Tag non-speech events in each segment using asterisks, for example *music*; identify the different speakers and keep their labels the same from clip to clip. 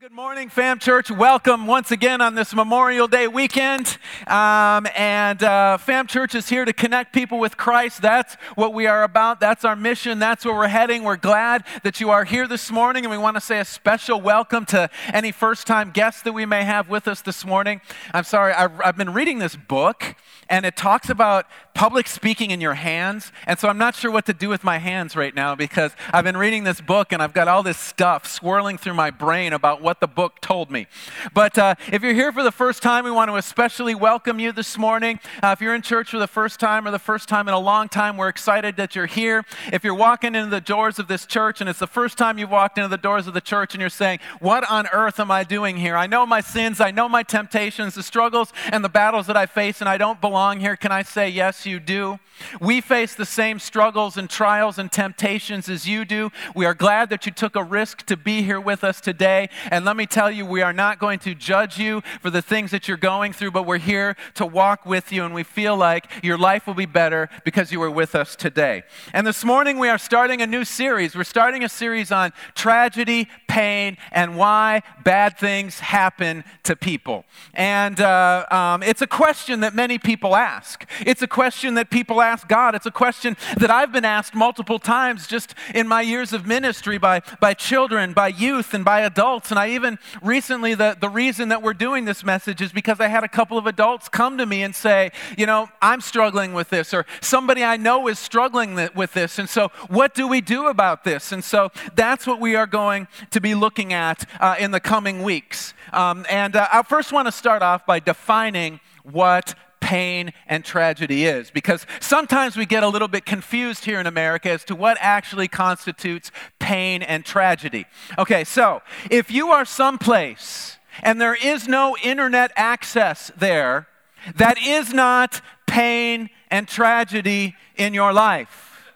Speaker 1: good morning, Fam Church. Welcome once again on this Memorial Day weekend. Um, and uh, Fam Church is here to connect people with Christ. That's what we are about. That's our mission. That's where we're heading. We're glad that you are here this morning, and we want to say a special welcome to any first time guests that we may have with us this morning. I'm sorry, I've, I've been reading this book, and it talks about public speaking in your hands. And so I'm not sure what to do with my hands right now because I've been reading this book, and I've got all this stuff swirling through my brain about what the book told me. But uh, if you're here for the first time, we want to especially welcome you this morning. Uh, if you're in church for the first time or the first time in a long time, we're excited that you're here. If you're walking into the doors of this church and it's the first time you've walked into the doors of the church and you're saying, What on earth am I doing here? I know my sins, I know my temptations, the struggles and the battles that I face, and I don't belong here. Can I say, Yes, you do? We face the same struggles and trials and temptations as you do. We are glad that you took a risk to be here with us today. And let me tell you, we are not going to judge you for the things that you're going through, but we're here to walk with you. And we feel like your life will be better because you were with us today. And this morning, we are starting a new series. We're starting a series on tragedy, pain, and why bad things happen to people. And uh, um, it's a question that many people ask. It's a question that people ask God. It's a question that I've been asked multiple times just in my years of ministry by, by children, by youth, and by adults. And I even recently, the, the reason that we're doing this message is because I had a couple of adults come to me and say, you know, I'm struggling with this, or somebody I know is struggling with this. And so, what do we do about this? And so, that's what we are going to be looking at uh, in the coming weeks. Um, and uh, I first want to start off by defining what pain and tragedy is. Because sometimes we get a little bit confused here in America as to what actually constitutes pain and tragedy. Okay, so if you are someplace and there is no internet access there, that is not pain and tragedy in your life.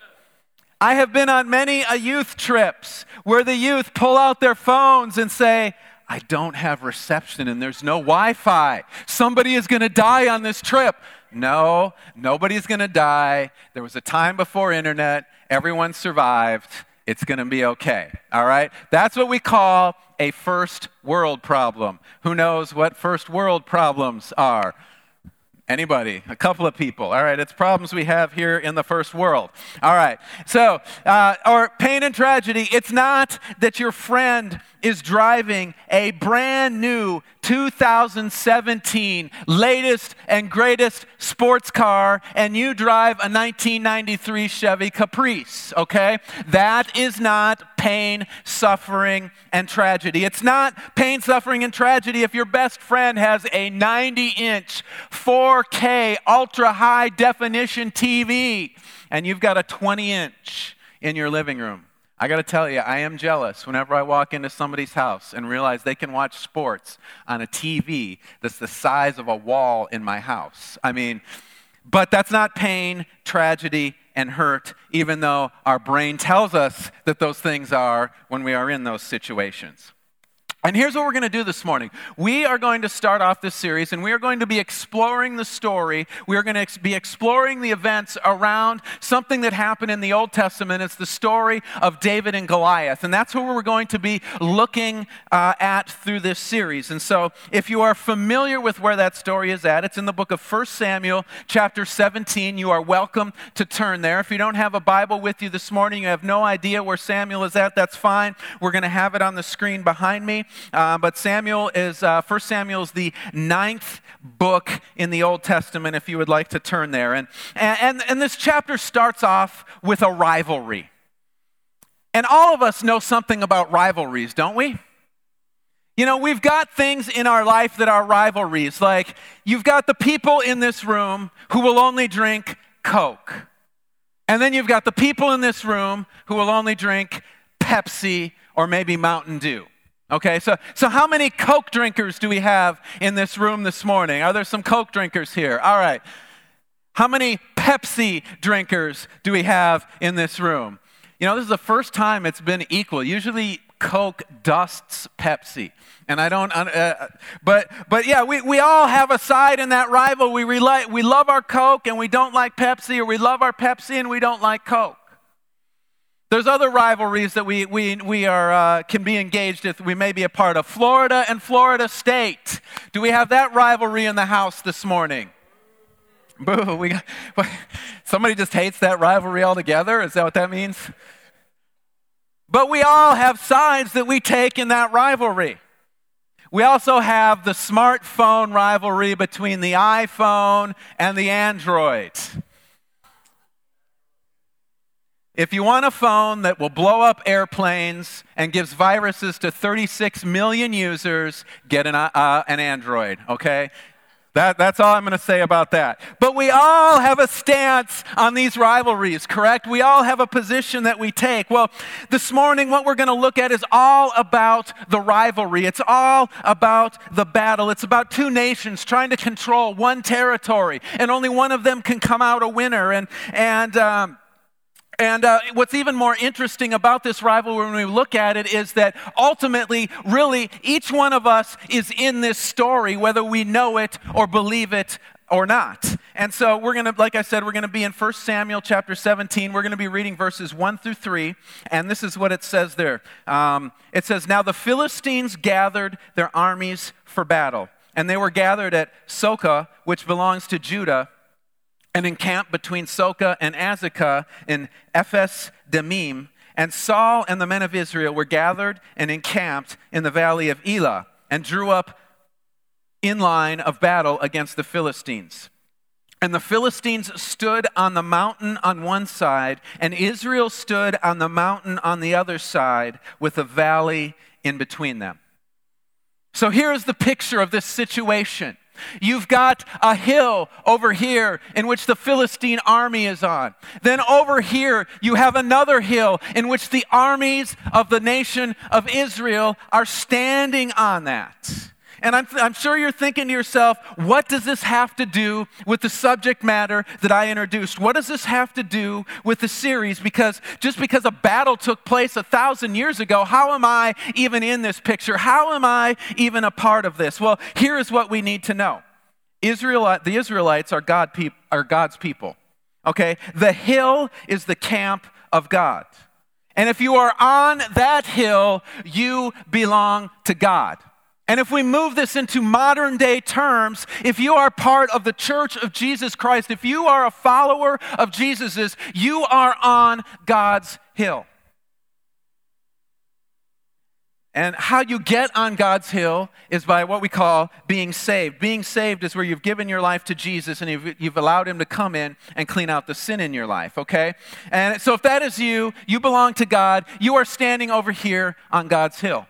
Speaker 1: I have been on many a youth trips where the youth pull out their phones and say, I don't have reception and there's no Wi Fi. Somebody is going to die on this trip. No, nobody's going to die. There was a time before internet, everyone survived. It's going to be okay. All right? That's what we call a first world problem. Who knows what first world problems are? Anybody? A couple of people. All right, it's problems we have here in the first world. All right, so, uh, or pain and tragedy, it's not that your friend is driving a brand new 2017 latest and greatest sports car and you drive a 1993 Chevy Caprice, okay? That is not pain, suffering, and tragedy. It's not pain, suffering, and tragedy if your best friend has a 90 inch 4K ultra high definition TV and you've got a 20 inch in your living room. I got to tell you, I am jealous whenever I walk into somebody's house and realize they can watch sports on a TV that's the size of a wall in my house. I mean, but that's not pain, tragedy, and hurt, even though our brain tells us that those things are when we are in those situations. And here's what we're going to do this morning. We are going to start off this series and we are going to be exploring the story. We are going to be exploring the events around something that happened in the Old Testament. It's the story of David and Goliath. And that's what we're going to be looking uh, at through this series. And so, if you are familiar with where that story is at, it's in the book of 1 Samuel, chapter 17. You are welcome to turn there. If you don't have a Bible with you this morning, you have no idea where Samuel is at, that's fine. We're going to have it on the screen behind me. Uh, but Samuel is, uh, 1 Samuel is the ninth book in the Old Testament, if you would like to turn there. And, and, and this chapter starts off with a rivalry. And all of us know something about rivalries, don't we? You know, we've got things in our life that are rivalries. Like, you've got the people in this room who will only drink Coke. And then you've got the people in this room who will only drink Pepsi or maybe Mountain Dew. Okay, so, so how many Coke drinkers do we have in this room this morning? Are there some Coke drinkers here? All right. How many Pepsi drinkers do we have in this room? You know, this is the first time it's been equal. Usually Coke dusts Pepsi. And I don't, uh, but, but yeah, we, we all have a side in that rival. We, rely, we love our Coke and we don't like Pepsi, or we love our Pepsi and we don't like Coke. There's other rivalries that we, we, we are, uh, can be engaged with. We may be a part of Florida and Florida State. Do we have that rivalry in the house this morning? Boo, we somebody just hates that rivalry altogether? Is that what that means? But we all have sides that we take in that rivalry. We also have the smartphone rivalry between the iPhone and the Android. If you want a phone that will blow up airplanes and gives viruses to 36 million users, get an, uh, an Android, okay? That, that's all I'm going to say about that. But we all have a stance on these rivalries, correct? We all have a position that we take. Well, this morning, what we're going to look at is all about the rivalry. It's all about the battle. It's about two nations trying to control one territory, and only one of them can come out a winner. And, and, um, and uh, what's even more interesting about this rivalry when we look at it is that ultimately, really, each one of us is in this story, whether we know it or believe it or not. And so we're going to, like I said, we're going to be in 1 Samuel chapter 17. We're going to be reading verses 1 through 3. And this is what it says there. Um, it says, Now the Philistines gathered their armies for battle. And they were gathered at Socoh, which belongs to Judah and encamped between Socoh and Azekah in Ephes Dammim. And Saul and the men of Israel were gathered and encamped in the valley of Elah and drew up in line of battle against the Philistines. And the Philistines stood on the mountain on one side, and Israel stood on the mountain on the other side, with a valley in between them. So here's the picture of this situation. You've got a hill over here in which the Philistine army is on. Then over here, you have another hill in which the armies of the nation of Israel are standing on that. And I'm, I'm sure you're thinking to yourself, what does this have to do with the subject matter that I introduced? What does this have to do with the series? Because just because a battle took place a thousand years ago, how am I even in this picture? How am I even a part of this? Well, here is what we need to know Israel, the Israelites are, God are God's people. Okay? The hill is the camp of God. And if you are on that hill, you belong to God. And if we move this into modern day terms, if you are part of the church of Jesus Christ, if you are a follower of Jesus's, you are on God's hill. And how you get on God's hill is by what we call being saved. Being saved is where you've given your life to Jesus and you've, you've, allowed Him to come in and clean out the sin in your life, okay? And so if that is you, you belong to God, you are standing over here on God's hill.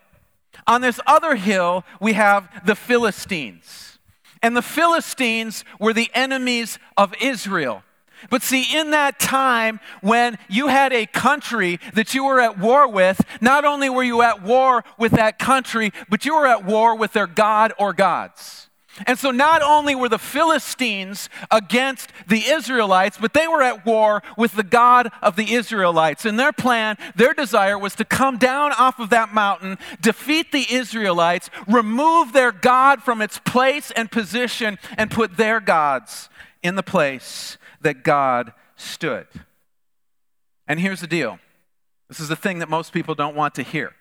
Speaker 1: On this other hill, we have the Philistines. And the Philistines were the enemies of Israel. But see, in that time when you had a country that you were at war with, not only were you at war with that country, but you were at war with their God or gods. And so not only were the Philistines against the Israelites, but they were at war with the God of the Israelites. And their plan, their desire was to come down off of that mountain, defeat the Israelites, remove their God from its place and position, and put their gods in the place that God stood. And here's the deal this is the thing that most people don't want to hear.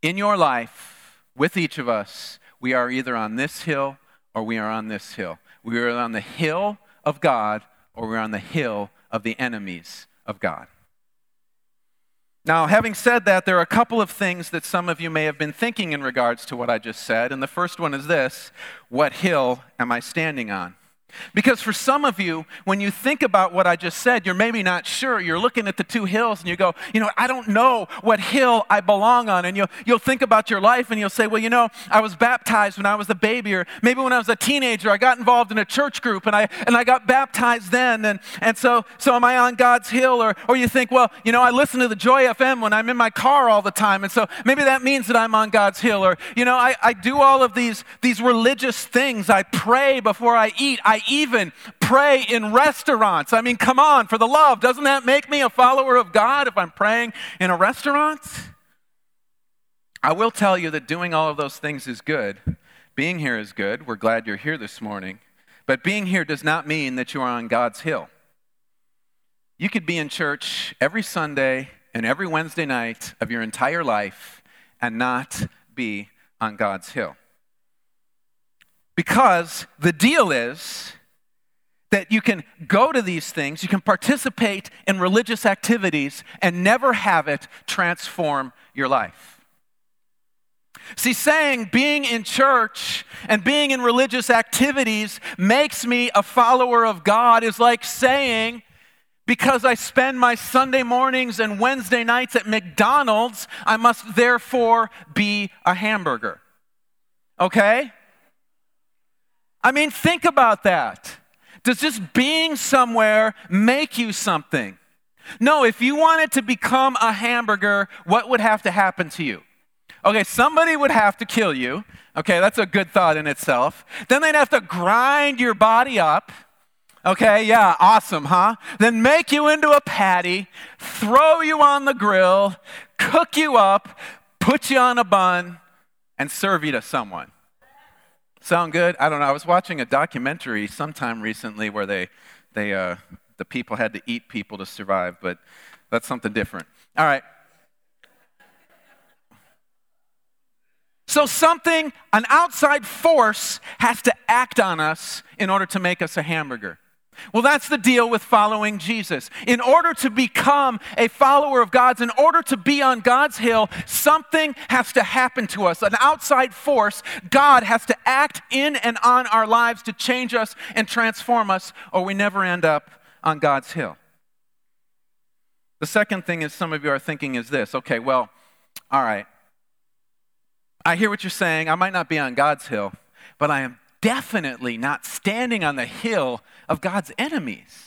Speaker 1: In your life, with each of us, we are either on this hill or we are on this hill. We are on the hill of God or we're on the hill of the enemies of God. Now, having said that, there are a couple of things that some of you may have been thinking in regards to what I just said. And the first one is this What hill am I standing on? Because for some of you, when you think about what I just said, you're maybe not sure. You're looking at the two hills and you go, you know, I don't know what hill I belong on. And you'll, you'll think about your life and you'll say, well, you know, I was baptized when I was a baby, or maybe when I was a teenager, I got involved in a church group and I, and I got baptized then. And, and so, so am I on God's hill? Or, or you think, well, you know, I listen to the Joy FM when I'm in my car all the time. And so maybe that means that I'm on God's hill. Or, you know, I, I do all of these, these religious things. I pray before I eat. I even pray in restaurants. I mean, come on, for the love, doesn't that make me a follower of God if I'm praying in a restaurant? I will tell you that doing all of those things is good. Being here is good. We're glad you're here this morning. But being here does not mean that you are on God's hill. You could be in church every Sunday and every Wednesday night of your entire life and not be on God's hill. Because the deal is that you can go to these things, you can participate in religious activities, and never have it transform your life. See, saying being in church and being in religious activities makes me a follower of God is like saying, because I spend my Sunday mornings and Wednesday nights at McDonald's, I must therefore be a hamburger. Okay? I mean, think about that. Does just being somewhere make you something? No, if you wanted to become a hamburger, what would have to happen to you? Okay, somebody would have to kill you. Okay, that's a good thought in itself. Then they'd have to grind your body up. Okay, yeah, awesome, huh? Then make you into a patty, throw you on the grill, cook you up, put you on a bun, and serve you to someone. Sound good? I don't know. I was watching a documentary sometime recently where they, they, uh, the people had to eat people to survive, but that's something different. All right. So, something, an outside force, has to act on us in order to make us a hamburger. Well, that's the deal with following Jesus. In order to become a follower of God's, in order to be on God's hill, something has to happen to us. An outside force, God has to act in and on our lives to change us and transform us, or we never end up on God's hill. The second thing is some of you are thinking is this okay, well, all right. I hear what you're saying. I might not be on God's hill, but I am definitely not standing on the hill of God's enemies.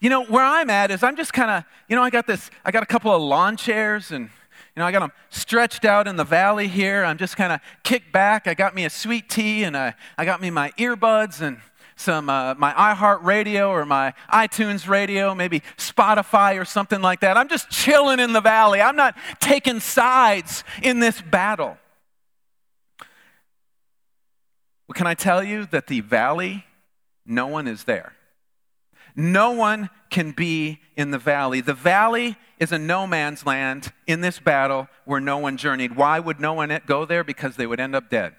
Speaker 1: You know, where I'm at is I'm just kind of, you know, I got this, I got a couple of lawn chairs and, you know, I got them stretched out in the valley here. I'm just kind of kicked back. I got me a sweet tea and I, I got me my earbuds and some uh, my iHeart radio or my iTunes radio, maybe Spotify or something like that. I'm just chilling in the valley. I'm not taking sides in this battle. Well, can I tell you that the valley, no one is there? No one can be in the valley. The valley is a no man's land in this battle where no one journeyed. Why would no one go there? Because they would end up dead.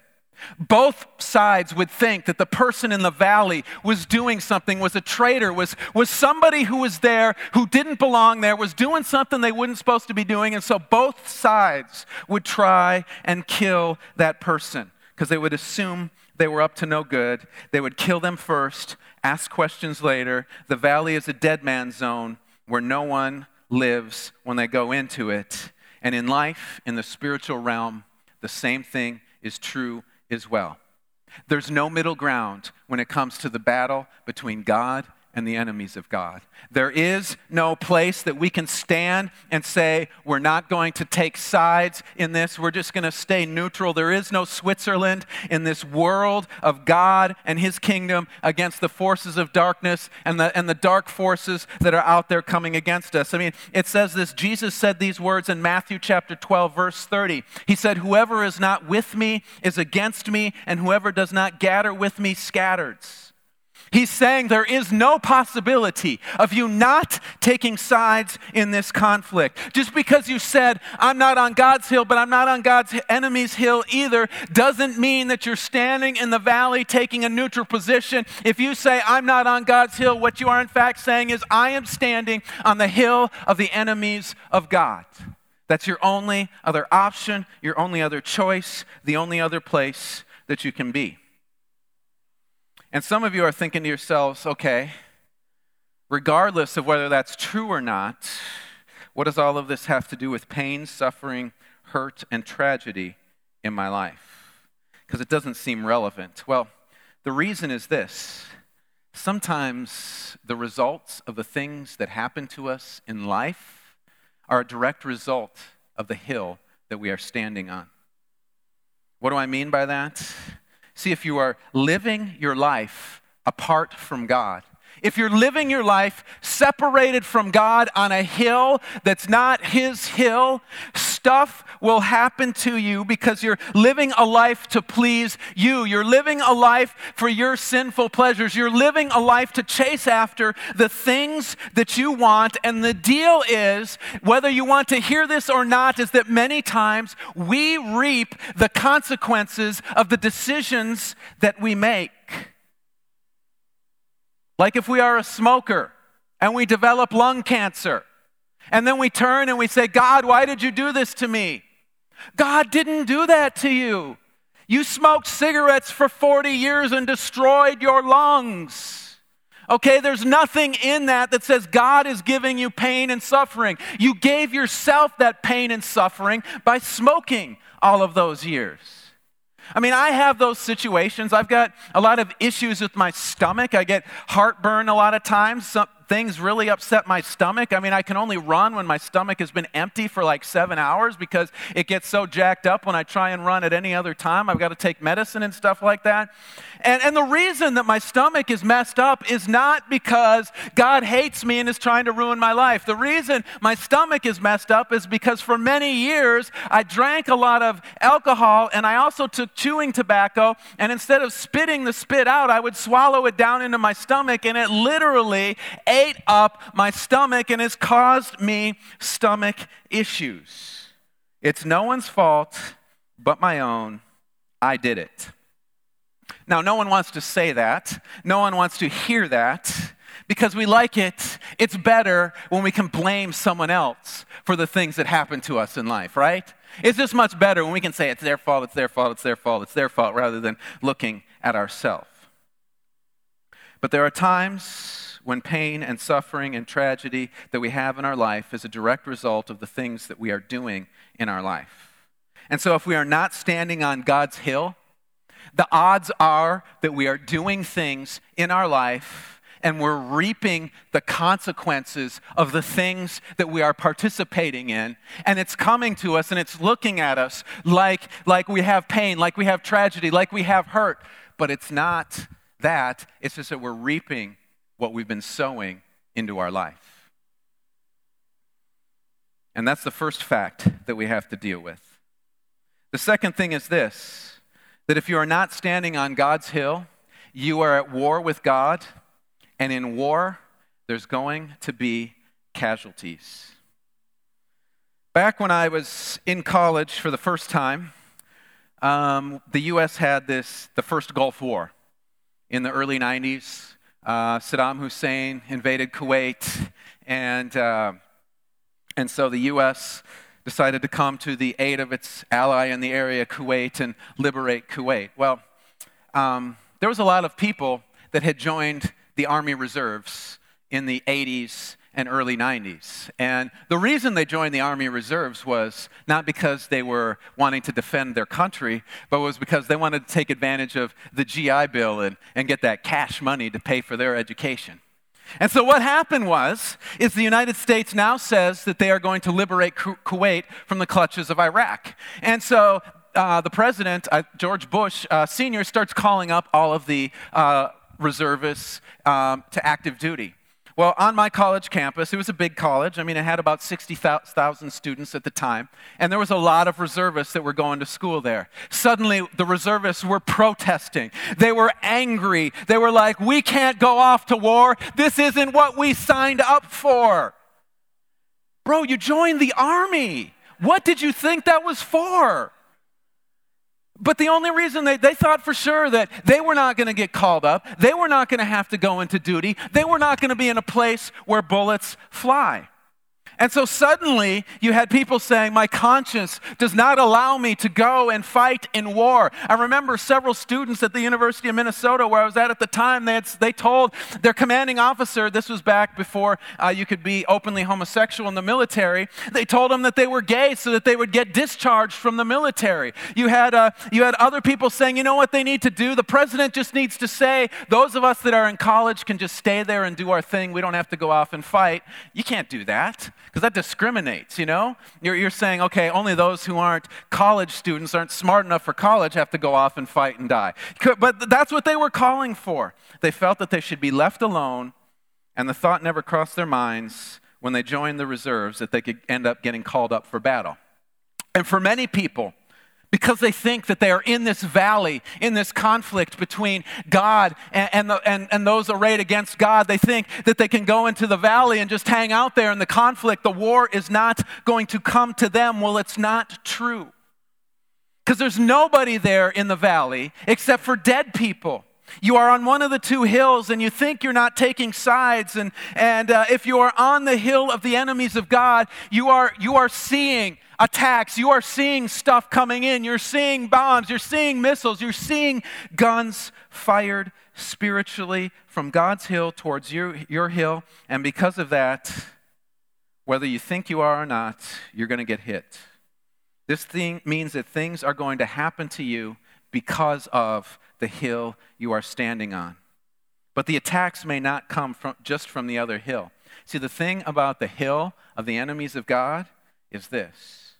Speaker 1: Both sides would think that the person in the valley was doing something, was a traitor, was, was somebody who was there who didn't belong there, was doing something they weren't supposed to be doing. And so both sides would try and kill that person because they would assume they were up to no good. They would kill them first, ask questions later. The valley is a dead man's zone where no one lives when they go into it. And in life, in the spiritual realm, the same thing is true as well. There's no middle ground when it comes to the battle between God and the enemies of God. There is no place that we can stand and say, we're not going to take sides in this, we're just going to stay neutral. There is no Switzerland in this world of God and His kingdom against the forces of darkness and the, and the dark forces that are out there coming against us. I mean, it says this Jesus said these words in Matthew chapter 12, verse 30. He said, Whoever is not with me is against me, and whoever does not gather with me scatters. He's saying there is no possibility of you not taking sides in this conflict. Just because you said, I'm not on God's hill, but I'm not on God's enemy's hill either, doesn't mean that you're standing in the valley taking a neutral position. If you say, I'm not on God's hill, what you are in fact saying is, I am standing on the hill of the enemies of God. That's your only other option, your only other choice, the only other place that you can be. And some of you are thinking to yourselves, okay, regardless of whether that's true or not, what does all of this have to do with pain, suffering, hurt, and tragedy in my life? Because it doesn't seem relevant. Well, the reason is this sometimes the results of the things that happen to us in life are a direct result of the hill that we are standing on. What do I mean by that? See, if you are living your life apart from God, if you're living your life separated from God on a hill that's not His hill, stuff will happen to you because you're living a life to please you. You're living a life for your sinful pleasures. You're living a life to chase after the things that you want. And the deal is, whether you want to hear this or not, is that many times we reap the consequences of the decisions that we make. Like if we are a smoker and we develop lung cancer, and then we turn and we say, God, why did you do this to me? God didn't do that to you. You smoked cigarettes for 40 years and destroyed your lungs. Okay, there's nothing in that that says God is giving you pain and suffering. You gave yourself that pain and suffering by smoking all of those years. I mean, I have those situations. I've got a lot of issues with my stomach. I get heartburn a lot of times. Some, things really upset my stomach. I mean, I can only run when my stomach has been empty for like seven hours because it gets so jacked up when I try and run at any other time. I've got to take medicine and stuff like that. And, and the reason that my stomach is messed up is not because God hates me and is trying to ruin my life. The reason my stomach is messed up is because for many years I drank a lot of alcohol and I also took chewing tobacco. And instead of spitting the spit out, I would swallow it down into my stomach and it literally ate up my stomach and has caused me stomach issues. It's no one's fault but my own. I did it. Now, no one wants to say that. No one wants to hear that because we like it. It's better when we can blame someone else for the things that happen to us in life, right? It's just much better when we can say it's their fault, it's their fault, it's their fault, it's their fault, rather than looking at ourselves. But there are times when pain and suffering and tragedy that we have in our life is a direct result of the things that we are doing in our life. And so if we are not standing on God's hill, the odds are that we are doing things in our life and we're reaping the consequences of the things that we are participating in. And it's coming to us and it's looking at us like, like we have pain, like we have tragedy, like we have hurt. But it's not that, it's just that we're reaping what we've been sowing into our life. And that's the first fact that we have to deal with. The second thing is this that if you are not standing on God's hill, you are at war with God, and in war, there's going to be casualties. Back when I was in college for the first time, um, the U.S. had this, the first Gulf War in the early 90s. Uh, Saddam Hussein invaded Kuwait, and, uh, and so the U.S decided to come to the aid of its ally in the area, Kuwait, and liberate Kuwait. Well, um, there was a lot of people that had joined the Army Reserves in the 80s and early 90s. And the reason they joined the Army Reserves was not because they were wanting to defend their country, but was because they wanted to take advantage of the GI Bill and, and get that cash money to pay for their education. And so what happened was is the United States now says that they are going to liberate Kuwait from the clutches of Iraq. And so uh, the president, uh, George Bush uh, Sr., starts calling up all of the uh, reservists um, to active duty. Well, on my college campus, it was a big college. I mean, it had about 60,000 students at the time, and there was a lot of reservists that were going to school there. Suddenly, the reservists were protesting. They were angry. They were like, We can't go off to war. This isn't what we signed up for. Bro, you joined the army. What did you think that was for? But the only reason they, they thought for sure that they were not going to get called up, they were not going to have to go into duty, they were not going to be in a place where bullets fly. And so suddenly you had people saying, My conscience does not allow me to go and fight in war. I remember several students at the University of Minnesota where I was at at the time, they, had, they told their commanding officer, this was back before uh, you could be openly homosexual in the military, they told them that they were gay so that they would get discharged from the military. You had, uh, you had other people saying, You know what they need to do? The president just needs to say, Those of us that are in college can just stay there and do our thing. We don't have to go off and fight. You can't do that because that discriminates, you know? You're, you're saying, okay, only those who aren't college students, aren't smart enough for college, have to go off and fight and die. But that's what they were calling for. They felt that they should be left alone, and the thought never crossed their minds when they joined the reserves that they could end up getting called up for battle. And for many people, because they think that they are in this valley, in this conflict between God and, and, the, and, and those arrayed against God. They think that they can go into the valley and just hang out there in the conflict. The war is not going to come to them. Well, it's not true. Because there's nobody there in the valley except for dead people. You are on one of the two hills and you think you're not taking sides. And, and uh, if you are on the hill of the enemies of God, you are, you are seeing attacks. You are seeing stuff coming in. You're seeing bombs. You're seeing missiles. You're seeing guns fired spiritually from God's hill towards your, your hill. And because of that, whether you think you are or not, you're going to get hit. This thing means that things are going to happen to you because of the hill you are standing on. But the attacks may not come from, just from the other hill. See, the thing about the hill of the enemies of God is this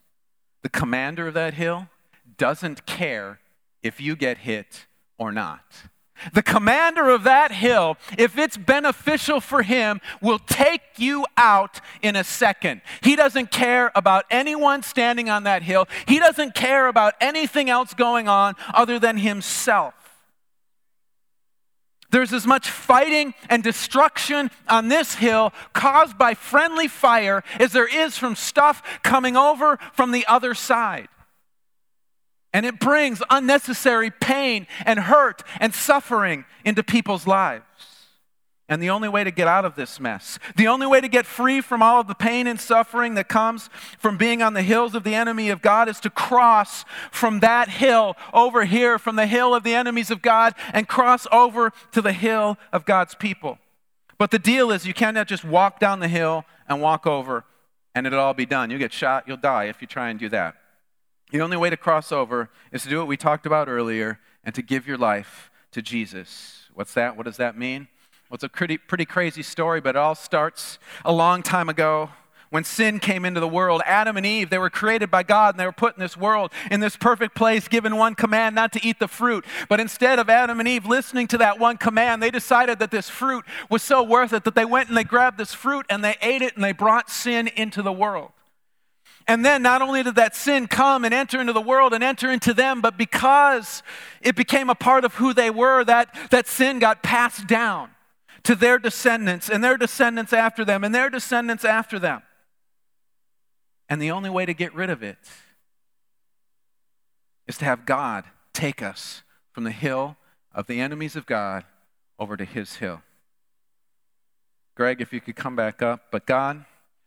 Speaker 1: the commander of that hill doesn't care if you get hit or not. The commander of that hill, if it's beneficial for him, will take you out in a second. He doesn't care about anyone standing on that hill. He doesn't care about anything else going on other than himself. There's as much fighting and destruction on this hill caused by friendly fire as there is from stuff coming over from the other side. And it brings unnecessary pain and hurt and suffering into people's lives. And the only way to get out of this mess, the only way to get free from all of the pain and suffering that comes from being on the hills of the enemy of God is to cross from that hill over here, from the hill of the enemies of God, and cross over to the hill of God's people. But the deal is, you cannot just walk down the hill and walk over and it'll all be done. You'll get shot, you'll die if you try and do that. The only way to cross over is to do what we talked about earlier and to give your life to Jesus. What's that? What does that mean? Well, it's a pretty, pretty crazy story, but it all starts a long time ago when sin came into the world. Adam and Eve, they were created by God and they were put in this world, in this perfect place, given one command not to eat the fruit. But instead of Adam and Eve listening to that one command, they decided that this fruit was so worth it that they went and they grabbed this fruit and they ate it and they brought sin into the world. And then not only did that sin come and enter into the world and enter into them, but because it became a part of who they were, that, that sin got passed down to their descendants and their descendants after them and their descendants after them. And the only way to get rid of it is to have God take us from the hill of the enemies of God over to his hill. Greg, if you could come back up. But God,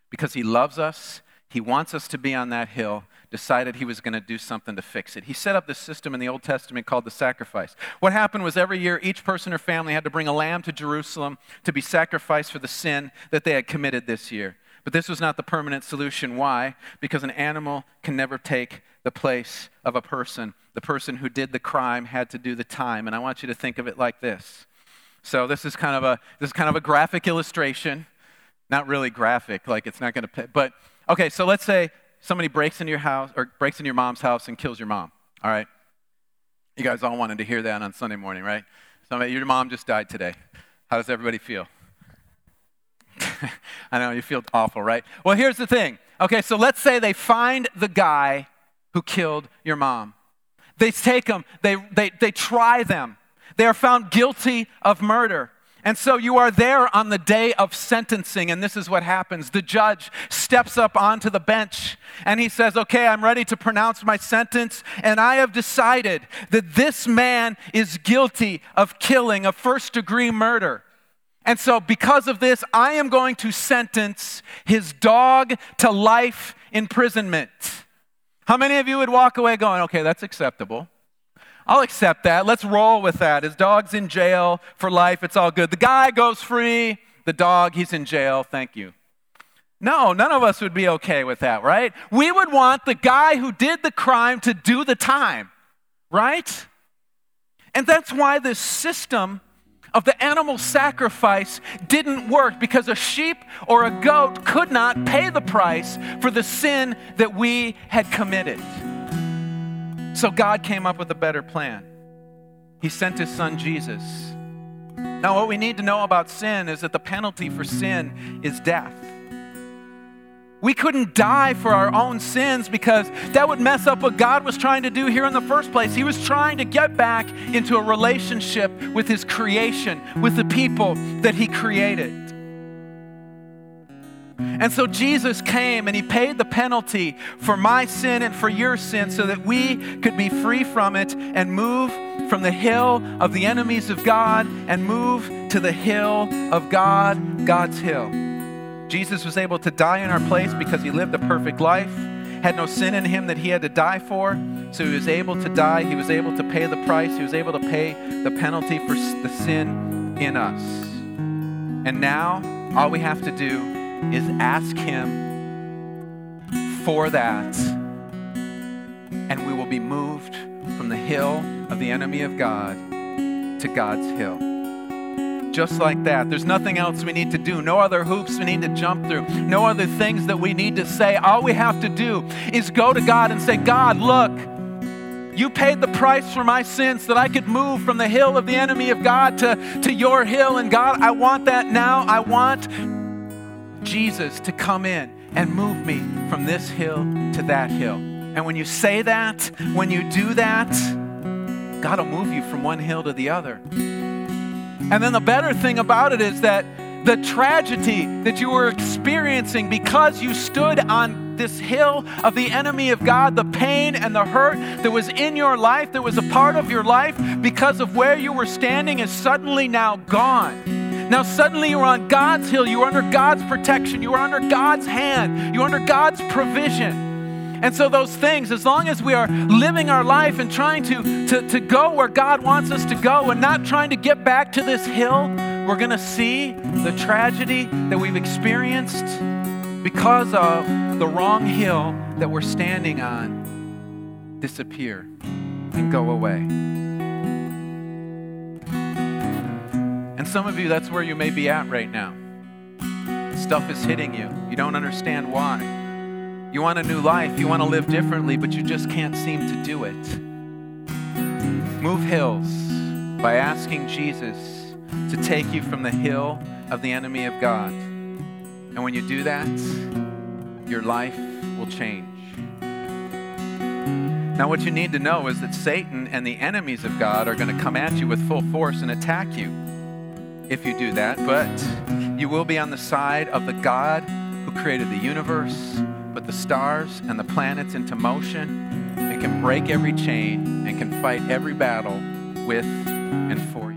Speaker 1: because he loves us he wants us to be on that hill, decided he was going to do something to fix it. He set up this system in the Old Testament called the sacrifice. What happened was every year, each person or family had to bring a lamb to Jerusalem to be sacrificed for the sin that they had committed this year. But this was not the permanent solution. Why? Because an animal can never take the place of a person. The person who did the crime had to do the time. And I want you to think of it like this. So this is kind of a this is kind of a graphic illustration. Not really graphic, like it's not going to but Okay, so let's say somebody breaks into your house or breaks into your mom's house and kills your mom. All right? You guys all wanted to hear that on Sunday morning, right? Somebody, your mom just died today. How does everybody feel? *laughs* I know you feel awful, right? Well, here's the thing. Okay, so let's say they find the guy who killed your mom. They take them, they, they, they try them. They are found guilty of murder. And so you are there on the day of sentencing, and this is what happens. The judge steps up onto the bench and he says, Okay, I'm ready to pronounce my sentence, and I have decided that this man is guilty of killing, a first degree murder. And so, because of this, I am going to sentence his dog to life imprisonment. How many of you would walk away going, Okay, that's acceptable? I'll accept that. Let's roll with that. His dog's in jail for life. It's all good. The guy goes free. The dog, he's in jail. Thank you. No, none of us would be okay with that, right? We would want the guy who did the crime to do the time, right? And that's why this system of the animal sacrifice didn't work because a sheep or a goat could not pay the price for the sin that we had committed. So God came up with a better plan. He sent his son Jesus. Now, what we need to know about sin is that the penalty for sin is death. We couldn't die for our own sins because that would mess up what God was trying to do here in the first place. He was trying to get back into a relationship with His creation, with the people that He created. And so Jesus came and he paid the penalty for my sin and for your sin so that we could be free from it and move from the hill of the enemies of God and move to the hill of God, God's hill. Jesus was able to die in our place because he lived a perfect life, had no sin in him that he had to die for. So he was able to die, he was able to pay the price, he was able to pay the penalty for the sin in us. And now all we have to do is ask Him for that, and we will be moved from the hill of the enemy of God to God's hill. Just like that. There's nothing else we need to do, no other hoops we need to jump through, no other things that we need to say. All we have to do is go to God and say, God, look. You paid the price for my sins that I could move from the hill of the enemy of God to, to your hill. And God, I want that now. I want Jesus to come in and move me from this hill to that hill. And when you say that, when you do that, God will move you from one hill to the other. And then the better thing about it is that the tragedy that you were experiencing because you stood on this hill of the enemy of God, the pain and the hurt that was in your life, that was a part of your life because of where you were standing, is suddenly now gone. Now, suddenly you're on God's hill. You are under God's protection. You are under God's hand. You're under God's provision. And so, those things, as long as we are living our life and trying to, to, to go where God wants us to go and not trying to get back to this hill, we're going to see the tragedy that we've experienced because of the wrong hill that we're standing on disappear and go away. And some of you, that's where you may be at right now. Stuff is hitting you. You don't understand why. You want a new life. You want to live differently, but you just can't seem to do it. Move hills by asking Jesus to take you from the hill of the enemy of God. And when you do that, your life will change. Now, what you need to know is that Satan and the enemies of God are going to come at you with full force and attack you if you do that, but you will be on the side of the God who created the universe, put the stars and the planets into motion, and can break every chain and can fight every battle with and for you.